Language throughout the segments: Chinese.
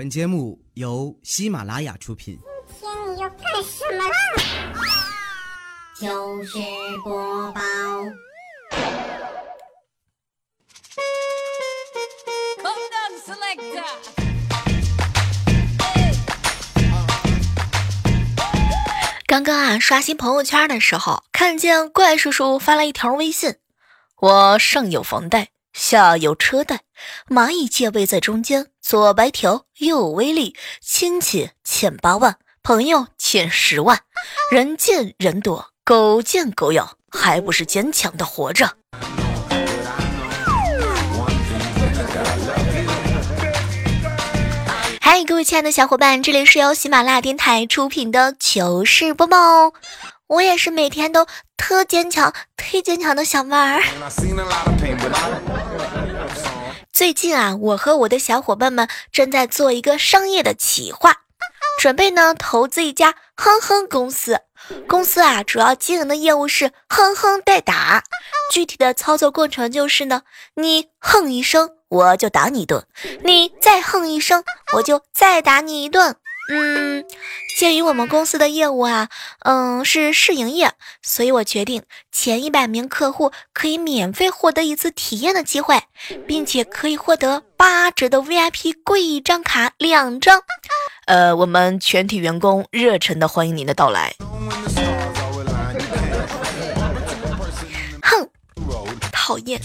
本节目由喜马拉雅出品。今天你要干什么啦？糗事播报。刚刚啊，刷新朋友圈的时候，看见怪叔叔发了一条微信：“我上有房贷，下有车贷，蚂蚁借位在中间，左白条，右威力，亲戚欠八万，朋友欠十万，人见人躲，狗见狗咬，还不是坚强的活着。”嗨，各位亲爱的小伙伴，这里是由喜马拉雅电台出品的糗事播报。哦我也是每天都特坚强、忒坚强的小妹儿。最近啊，我和我的小伙伴们正在做一个商业的企划，准备呢投资一家哼哼公司。公司啊，主要经营的业务是哼哼代打。具体的操作过程就是呢，你哼一声。我就打你一顿，你再哼一声，我就再打你一顿。嗯，鉴于我们公司的业务啊，嗯是试营业，所以我决定前一百名客户可以免费获得一次体验的机会，并且可以获得八折的 VIP 贵张卡两张。呃，我们全体员工热忱的欢迎您的到来。哼，讨厌。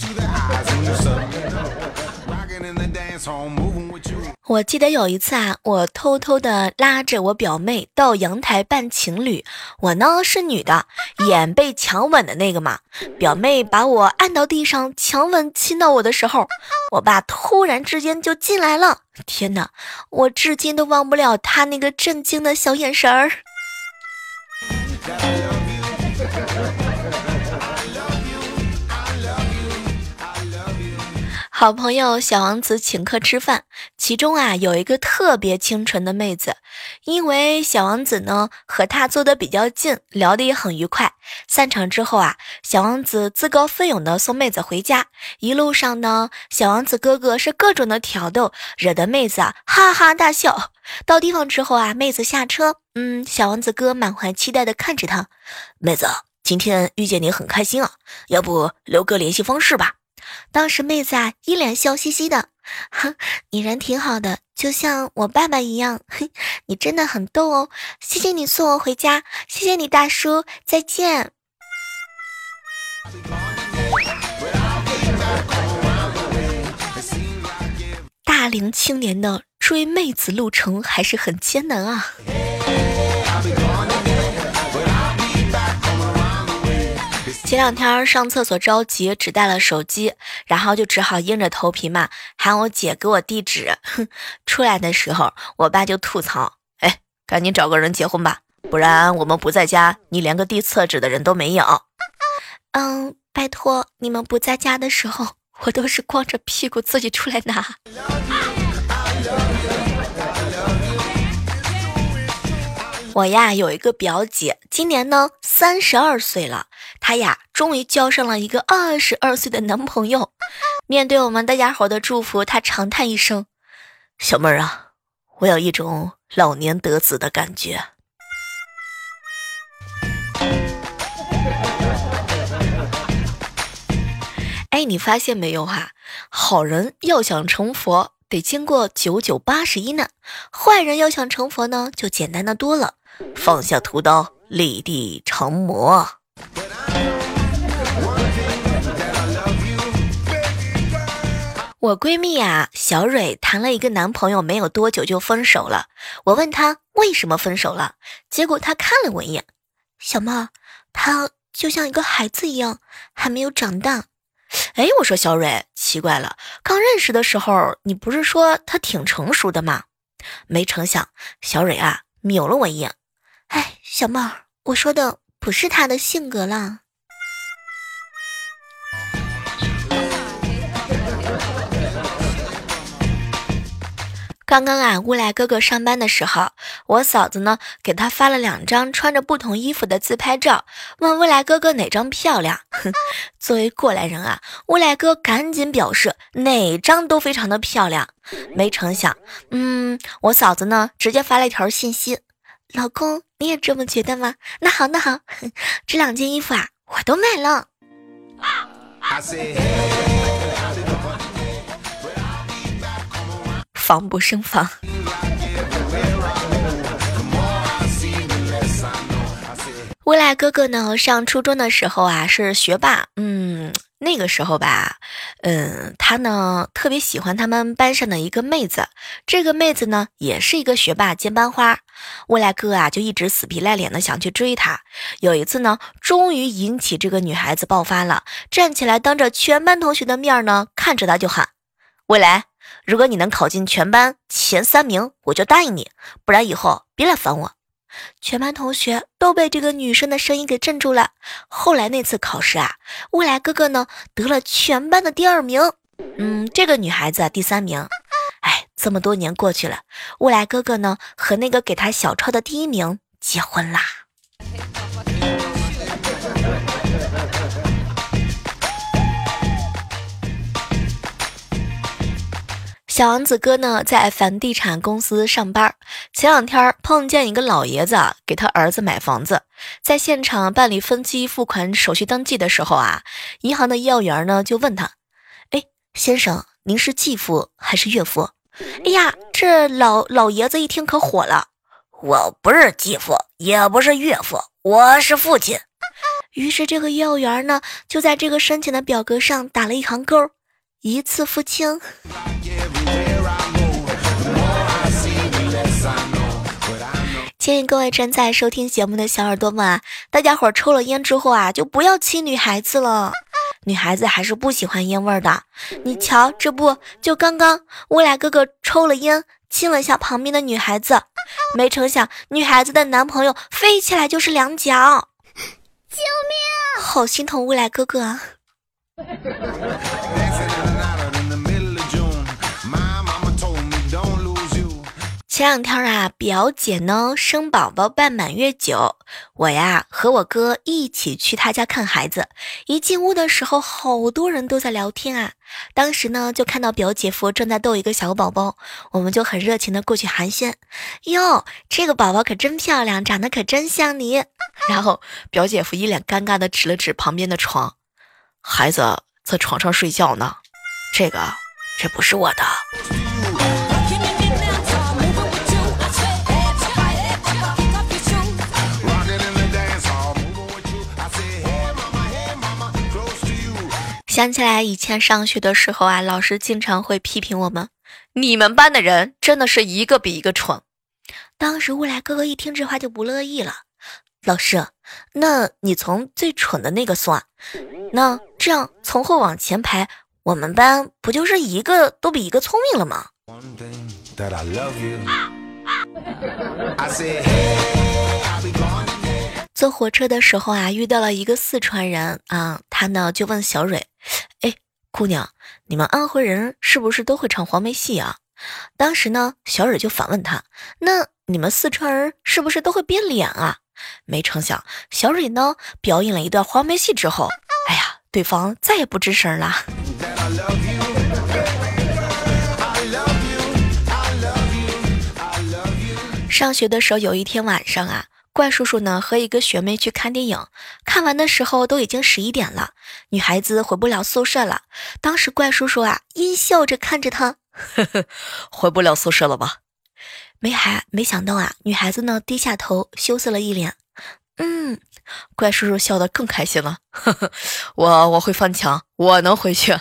我记得有一次啊，我偷偷的拉着我表妹到阳台扮情侣，我呢是女的，演被强吻的那个嘛。表妹把我按到地上强吻亲到我的时候，我爸突然之间就进来了。天哪，我至今都忘不了他那个震惊的小眼神儿。好朋友小王子请客吃饭，其中啊有一个特别清纯的妹子，因为小王子呢和她坐的比较近，聊得也很愉快。散场之后啊，小王子自告奋勇的送妹子回家，一路上呢，小王子哥哥是各种的挑逗，惹得妹子啊哈哈大笑。到地方之后啊，妹子下车，嗯，小王子哥满怀期待的看着她，妹子今天遇见你很开心啊，要不留个联系方式吧。当时妹子啊，一脸笑嘻嘻的，哼，你人挺好的，就像我爸爸一样，哼，你真的很逗哦。谢谢你送我回家，谢谢你大叔，再见。大龄青年的追妹子路程还是很艰难啊。前两天上厕所着急，只带了手机，然后就只好硬着头皮嘛，喊我姐给我地址。哼，出来的时候，我爸就吐槽：“哎，赶紧找个人结婚吧，不然我们不在家，你连个递厕纸的人都没有。”嗯，拜托，你们不在家的时候，我都是光着屁股自己出来拿。我呀有一个表姐，今年呢三十二岁了，她呀终于交上了一个二十二岁的男朋友。面对我们大家伙的祝福，她长叹一声：“小妹儿啊，我有一种老年得子的感觉。”哎，你发现没有哈？好人要想成佛，得经过九九八十一难；坏人要想成佛呢，就简单的多了。放下屠刀，立地成魔。我闺蜜啊，小蕊谈了一个男朋友，没有多久就分手了。我问她为什么分手了，结果她看了我一眼，小猫，他就像一个孩子一样，还没有长大。哎，我说小蕊，奇怪了，刚认识的时候你不是说他挺成熟的吗？没成想，小蕊啊，瞄了我一眼。小妹儿，我说的不是他的性格啦。刚刚啊，乌来哥哥上班的时候，我嫂子呢给他发了两张穿着不同衣服的自拍照，问乌来哥哥哪张漂亮。作为过来人啊，乌来哥赶紧表示哪张都非常的漂亮。没成想，嗯，我嫂子呢直接发了一条信息：“老公，你也这么觉得吗？那好，那好，这两件衣服啊，我都买了。”防不胜防。未来哥哥呢，上初中的时候啊是学霸，嗯，那个时候吧，嗯，他呢特别喜欢他们班上的一个妹子，这个妹子呢也是一个学霸兼班花，未来哥啊就一直死皮赖脸的想去追她。有一次呢，终于引起这个女孩子爆发了，站起来当着全班同学的面呢，看着他就喊：“未来。”如果你能考进全班前三名，我就答应你；不然以后别来烦我。全班同学都被这个女生的声音给镇住了。后来那次考试啊，未来哥哥呢得了全班的第二名，嗯，这个女孩子啊第三名。哎，这么多年过去了，未来哥哥呢和那个给他小抄的第一名结婚啦。小王子哥呢，在房地产公司上班。前两天碰见一个老爷子啊，给他儿子买房子，在现场办理分期付款手续登记的时候啊，银行的业务员呢就问他：“哎，先生，您是继父还是岳父？”哎呀，这老老爷子一听可火了：“我不是继父，也不是岳父，我是父亲。”于是这个业务员呢，就在这个申请的表格上打了一行勾。一次付清。建议各位正在收听节目的小耳朵们啊，大家伙抽了烟之后啊，就不要亲女孩子了。女孩子还是不喜欢烟味的。你瞧，这不就刚刚未来哥哥抽了烟，亲了下旁边的女孩子，没成想女孩子的男朋友飞起来就是两脚。救命！好心疼未来哥哥啊。前两天啊，表姐呢生宝宝办满月酒，我呀和我哥一起去她家看孩子。一进屋的时候，好多人都在聊天啊。当时呢就看到表姐夫正在逗一个小宝宝，我们就很热情的过去寒暄。哟，这个宝宝可真漂亮，长得可真像你。然后表姐夫一脸尴尬的指了指旁边的床，孩子在床上睡觉呢。这个，这不是我的。想起来以前上学的时候啊，老师经常会批评我们：“你们班的人真的是一个比一个蠢。”当时未来哥哥一听这话就不乐意了：“老师，那你从最蠢的那个算，那这样从后往前排，我们班不就是一个都比一个聪明了吗？”坐火车的时候啊，遇到了一个四川人啊，他呢就问小蕊：“哎，姑娘，你们安徽人是不是都会唱黄梅戏啊？”当时呢，小蕊就反问他：“那你们四川人是不是都会变脸啊？”没成想，小蕊呢表演了一段黄梅戏之后，哎呀，对方再也不吱声了。上学的时候，有一天晚上啊。怪叔叔呢和一个学妹去看电影，看完的时候都已经十一点了，女孩子回不了宿舍了。当时怪叔叔啊阴笑着看着她，呵呵，回不了宿舍了吧？没还没想到啊，女孩子呢低下头羞涩了一脸。嗯，怪叔叔笑得更开心了，呵呵，我我会翻墙，我能回去。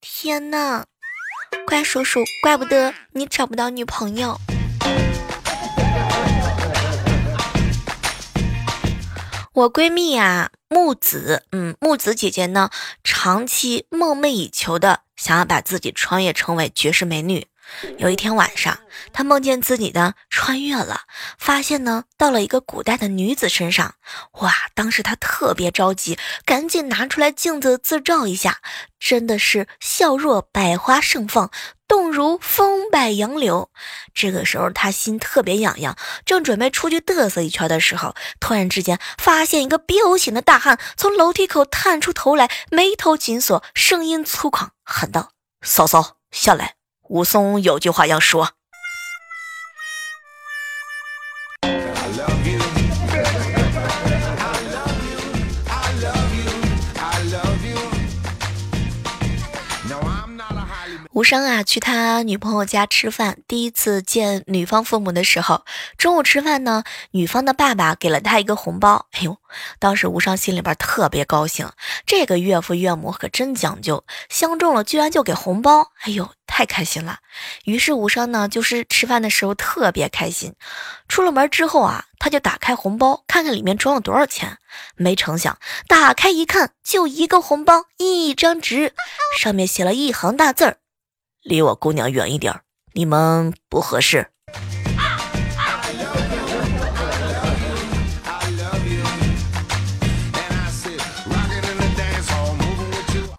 天呐，怪叔叔，怪不得你找不到女朋友。我闺蜜呀，木子，嗯，木子姐姐呢，长期梦寐以求的想要把自己穿越成为绝世美女。有一天晚上，他梦见自己呢穿越了，发现呢到了一个古代的女子身上。哇！当时他特别着急，赶紧拿出来镜子自照一下，真的是笑若百花盛放，动如风摆杨柳。这个时候他心特别痒痒，正准备出去嘚瑟一圈的时候，突然之间发现一个彪形的大汉从楼梯口探出头来，眉头紧锁，声音粗犷，喊道：“嫂嫂，下来。”武松有句话要说。吴伤啊，去他女朋友家吃饭，第一次见女方父母的时候，中午吃饭呢，女方的爸爸给了他一个红包。哎呦，当时吴伤心里边特别高兴，这个岳父岳母可真讲究，相中了居然就给红包，哎呦，太开心了。于是吴伤呢，就是吃饭的时候特别开心。出了门之后啊，他就打开红包，看看里面装了多少钱。没成想，打开一看，就一个红包，一张纸，上面写了一行大字儿。离我姑娘远一点，你们不合适。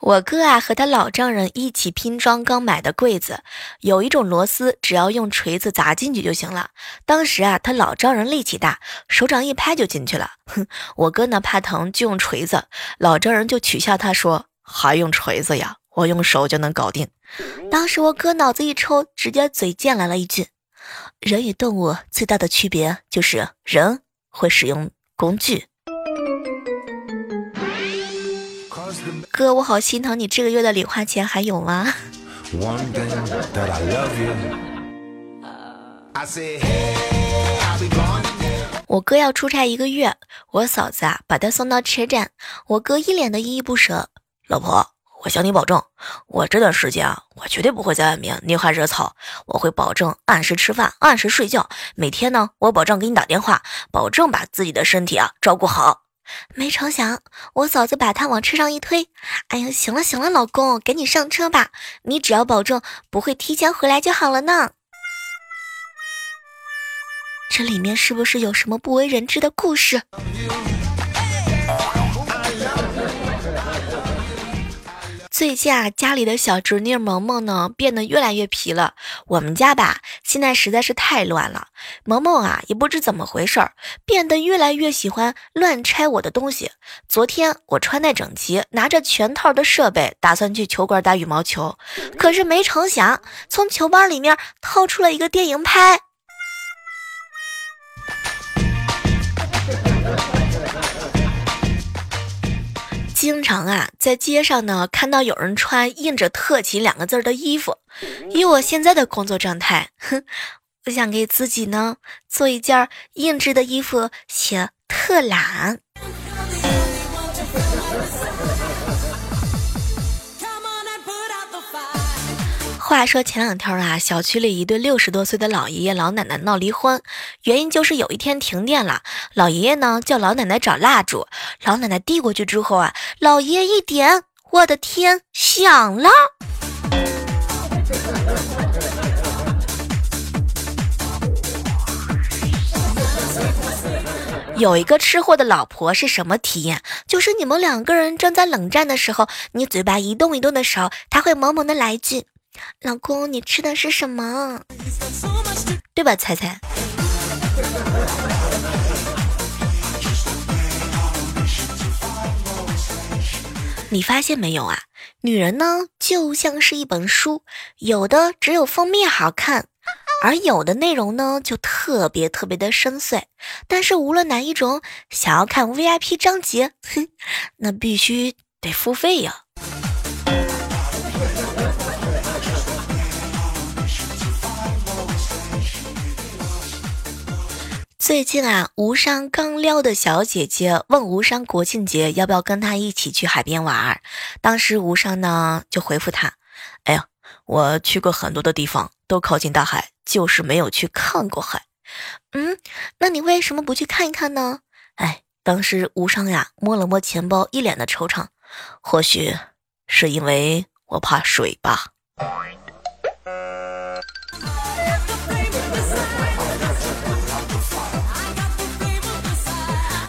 我哥啊和他老丈人一起拼装刚买的柜子，有一种螺丝，只要用锤子砸进去就行了。当时啊，他老丈人力气大，手掌一拍就进去了。哼，我哥呢怕疼，就用锤子，老丈人就取笑他说：“还用锤子呀？我用手就能搞定。”当时我哥脑子一抽，直接嘴贱来了一句：“人与动物最大的区别就是人会使用工具。”哥，我好心疼你，这个月的零花钱还有吗？我哥要出差一个月，我嫂子啊把他送到车站，我哥一脸的依依不舍，老婆。我向你保证，我这段时间啊，我绝对不会在外面拈花惹草，我会保证按时吃饭，按时睡觉。每天呢，我保证给你打电话，保证把自己的身体啊照顾好。没成想，我嫂子把他往车上一推，哎呀，行了行了，老公，赶紧上车吧，你只要保证不会提前回来就好了呢。这里面是不是有什么不为人知的故事？最近啊，家里的小侄女萌萌呢变得越来越皮了。我们家吧，现在实在是太乱了。萌萌啊，也不知怎么回事儿，变得越来越喜欢乱拆我的东西。昨天我穿戴整齐，拿着全套的设备，打算去球馆打羽毛球，可是没成想，从球包里面掏出了一个电影拍。经常啊，在街上呢看到有人穿印着“特勤”两个字的衣服。以我现在的工作状态，哼，我想给自己呢做一件印制的衣服，写“特懒”。话说前两天啊，小区里一对六十多岁的老爷爷老奶奶闹离婚，原因就是有一天停电了，老爷爷呢叫老奶奶找蜡烛，老奶奶递过去之后啊，老爷爷一点，我的天，响了！有一个吃货的老婆是什么体验？就是你们两个人正在冷战的时候，你嘴巴一动一动的时候，他会萌萌的来一句。老公，你吃的是什么？对吧，猜猜？你发现没有啊？女人呢，就像是一本书，有的只有封面好看，而有的内容呢，就特别特别的深邃。但是无论哪一种，想要看 VIP 章节，哼，那必须得付费呀。最近啊，吴伤刚撩的小姐姐问吴伤国庆节要不要跟他一起去海边玩儿。当时吴伤呢就回复他：“哎呀，我去过很多的地方，都靠近大海，就是没有去看过海。”嗯，那你为什么不去看一看呢？哎，当时吴伤呀摸了摸钱包，一脸的惆怅。或许是因为我怕水吧。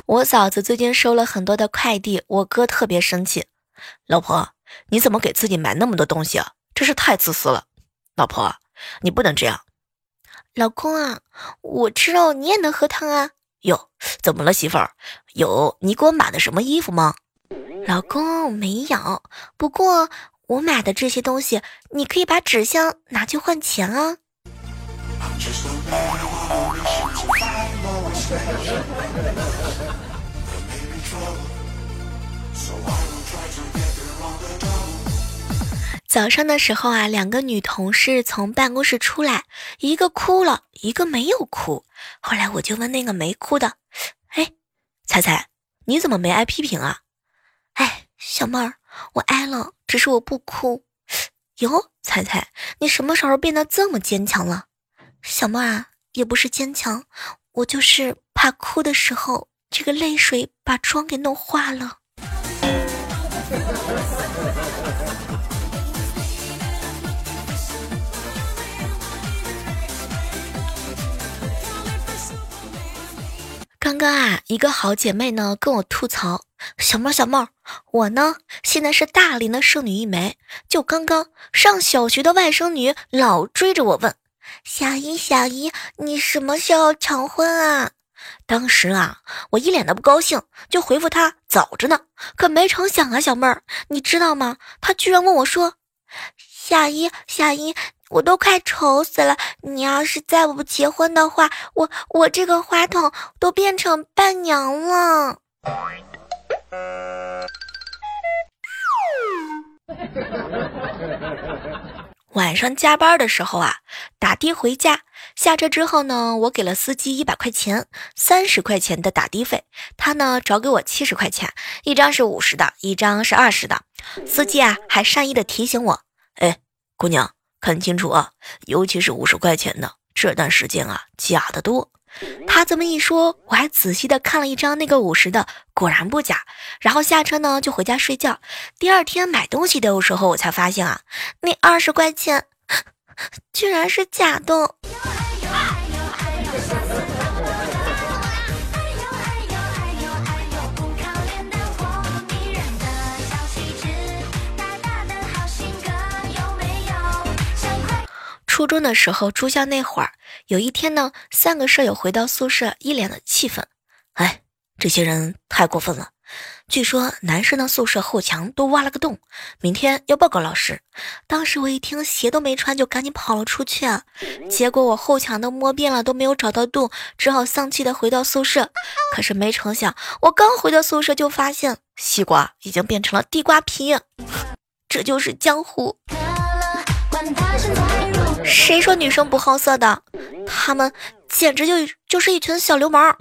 我嫂子最近收了很多的快递，我哥特别生气。老婆，你怎么给自己买那么多东西啊？真是太自私了。老婆，你不能这样。老公啊，我吃肉你也能喝汤啊？哟，怎么了，媳妇儿？有你给我买的什么衣服吗？老公没有，不过我买的这些东西，你可以把纸箱拿去换钱啊。早上的时候啊，两个女同事从办公室出来，一个哭了，一个没有哭。后来我就问那个没哭的：“哎，彩彩，你怎么没挨批评啊？”“哎，小妹儿，我挨了，只是我不哭。”“哟，彩彩，你什么时候变得这么坚强了？”“小妹儿啊，也不是坚强，我就是怕哭的时候，这个泪水把妆给弄花了。” 刚刚啊，一个好姐妹呢跟我吐槽：“小妹儿，小妹儿，我呢现在是大龄的剩女一枚，就刚刚上小学的外甥女老追着我问，小姨小姨，你什么时候成婚啊？”当时啊，我一脸的不高兴，就回复她早着呢。可没成想啊，小妹儿，你知道吗？她居然问我说：“小姨小姨。”我都快愁死了！你要是再不结婚的话，我我这个花筒都变成伴娘了。晚上加班的时候啊，打的回家，下车之后呢，我给了司机一百块钱，三十块钱的打的费，他呢找给我七十块钱，一张是五十的，一张是二十的。司机啊还善意的提醒我：“哎，姑娘。”看清楚啊，尤其是五十块钱的，这段时间啊，假的多。他这么一说，我还仔细的看了一张那个五十的，果然不假。然后下车呢，就回家睡觉。第二天买东西的时候，我才发现啊，那二十块钱 居然是假的。初中的时候住校那会儿，有一天呢，三个舍友回到宿舍，一脸的气愤。哎，这些人太过分了！据说男生的宿舍后墙都挖了个洞，明天要报告老师。当时我一听，鞋都没穿，就赶紧跑了出去啊。结果我后墙都摸遍了，都没有找到洞，只好丧气的回到宿舍。可是没成想，我刚回到宿舍，就发现西瓜已经变成了地瓜皮。这就是江湖。谁说女生不好色的？他们简直就就是一群小流氓。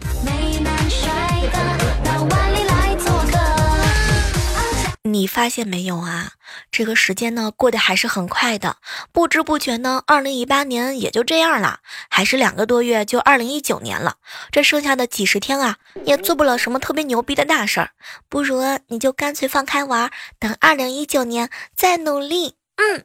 你发现没有啊？这个时间呢过得还是很快的，不知不觉呢，二零一八年也就这样了，还是两个多月就二零一九年了。这剩下的几十天啊，也做不了什么特别牛逼的大事儿，不如你就干脆放开玩，等二零一九年再努力。嗯。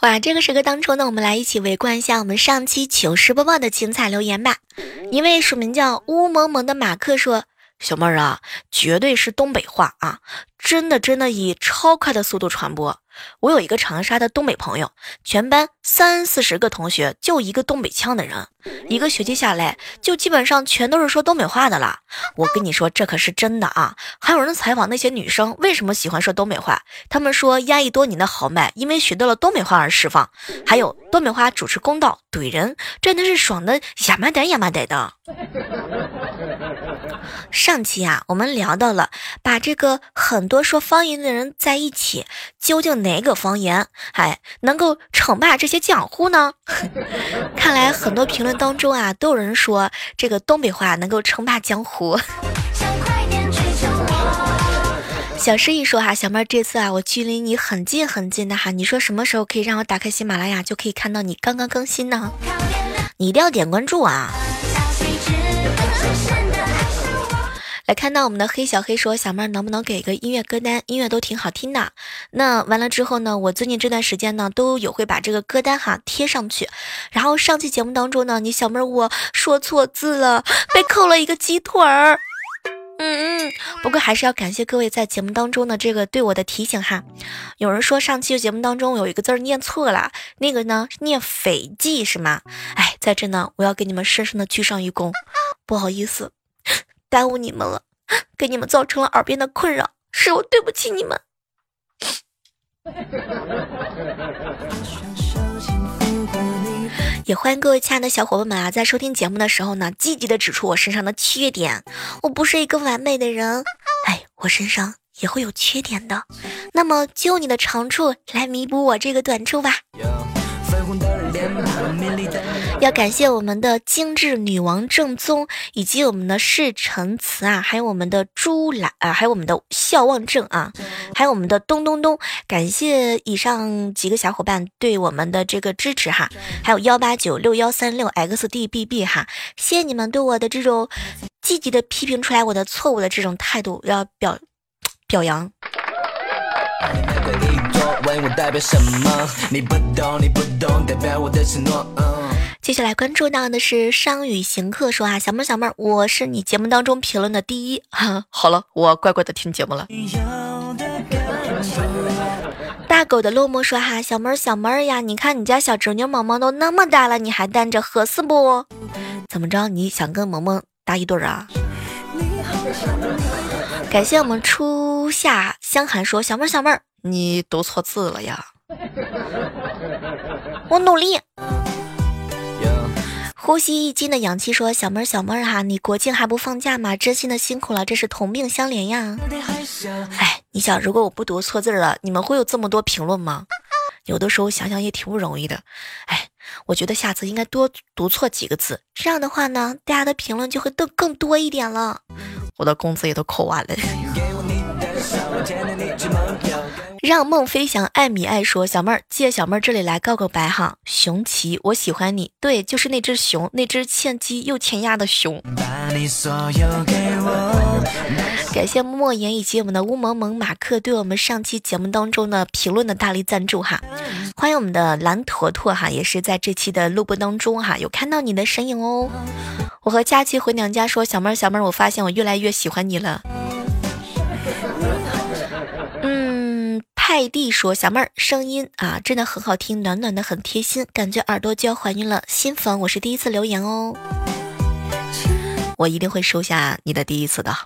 哇，这个时刻当中呢，我们来一起围观一下我们上期糗事播报的精彩留言吧。一位署名叫乌蒙蒙的马克说。小妹儿啊，绝对是东北话啊！真的真的以超快的速度传播。我有一个长沙的东北朋友，全班三四十个同学就一个东北腔的人，一个学期下来就基本上全都是说东北话的了。我跟你说，这可是真的啊！还有人采访那些女生为什么喜欢说东北话，他们说压抑多年的豪迈因为学到了东北话而释放。还有东北话主持公道怼人，真的是爽的呀嘛得呀嘛得的。上期啊，我们聊到了把这个很多说方言的人在一起，究竟哪个方言哎能够称霸这些江湖呢？看来很多评论当中啊，都有人说这个东北话能够称霸江湖。小诗一说哈，小妹儿这次啊，我距离你很近很近的哈，你说什么时候可以让我打开喜马拉雅就可以看到你刚刚更新呢？你一定要点关注啊！来看到我们的黑小黑说，小妹儿能不能给个音乐歌单？音乐都挺好听的。那完了之后呢，我最近这段时间呢，都有会把这个歌单哈贴上去。然后上期节目当中呢，你小妹儿我说错字了，被扣了一个鸡腿儿。嗯 嗯，不过还是要感谢各位在节目当中的这个对我的提醒哈。有人说上期节目当中有一个字念错了，那个呢念斐济是吗？哎，在这呢，我要给你们深深的鞠上一躬，不好意思，耽误你们了，给你们造成了耳边的困扰，是我对不起你们。也欢迎各位亲爱的小伙伴们啊，在收听节目的时候呢，积极的指出我身上的缺点。我不是一个完美的人，哎，我身上也会有缺点的。那么，就你的长处来弥补我这个短处吧。要感谢我们的精致女王正宗，以及我们的世成词啊，还有我们的朱兰啊，还有我们的笑望正啊，还有我们的咚咚咚。感谢以上几个小伙伴对我们的这个支持哈，还有幺八九六幺三六 xdbb 哈，谢谢你们对我的这种积极的批评出来我的错误的这种态度，要表表扬。接下来关注到的是商宇行客说啊，小妹儿小妹儿，我是你节目当中评论的第一。好了，我乖乖的听节目了。大狗的落寞说哈，小妹儿小妹儿呀，你看你家小侄女萌萌都那么大了，你还单着合适不？怎么着？你想跟萌萌搭一对儿啊？感谢我们初夏香寒说，小妹儿小妹儿。你读错字了呀！我努力。呼吸一斤的氧气说：“小妹儿，小妹儿哈，你国庆还不放假吗？真心的辛苦了，这是同病相怜呀。”哎，你想，如果我不读错字了，你们会有这么多评论吗？有的时候想想也挺不容易的。哎，我觉得下次应该多读错几个字，这样的话呢，大家的评论就会更更多一点了。我的工资也都扣完了。让梦飞翔，爱米爱说，小妹儿借小妹儿这里来告个白哈，熊奇，我喜欢你，对，就是那只熊，那只欠鸡又欠鸭的熊。感谢莫言以及我们的乌蒙蒙马克对我们上期节目当中的评论的大力赞助哈，欢迎我们的蓝坨坨哈，也是在这期的录播当中哈，有看到你的身影哦。我和佳琪回娘家说，小妹儿小妹儿，我发现我越来越喜欢你了。泰迪说：“小妹儿声音啊，真的很好听，暖暖的，很贴心，感觉耳朵就要怀孕了。新粉，我是第一次留言哦，我一定会收下你的第一次的。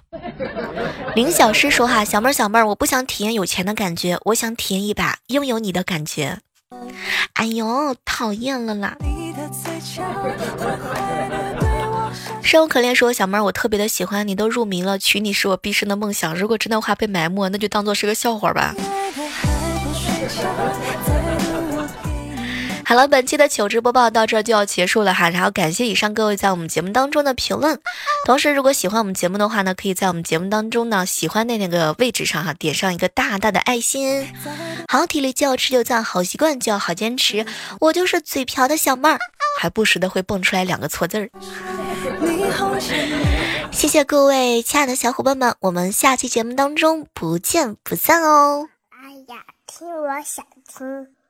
”林小诗说：“哈，小妹儿，小妹儿，我不想体验有钱的感觉，我想体验一把拥有你的感觉。”哎呦，讨厌了啦！生无可恋说：“小妹儿，我特别的喜欢你，都入迷了，娶你是我毕生的梦想。如果真的话被埋没，那就当做是个笑话吧。”好了，本期的糗事播报到这就要结束了哈，然后感谢以上各位在我们节目当中的评论。同时，如果喜欢我们节目的话呢，可以在我们节目当中呢喜欢的那个位置上哈点上一个大大的爱心。好体力就要吃就赞，好习惯就要好坚持。我就是嘴瓢的小妹儿，还不时的会蹦出来两个错字儿。谢谢各位亲爱的小伙伴们，我们下期节目当中不见不散哦。听我想听。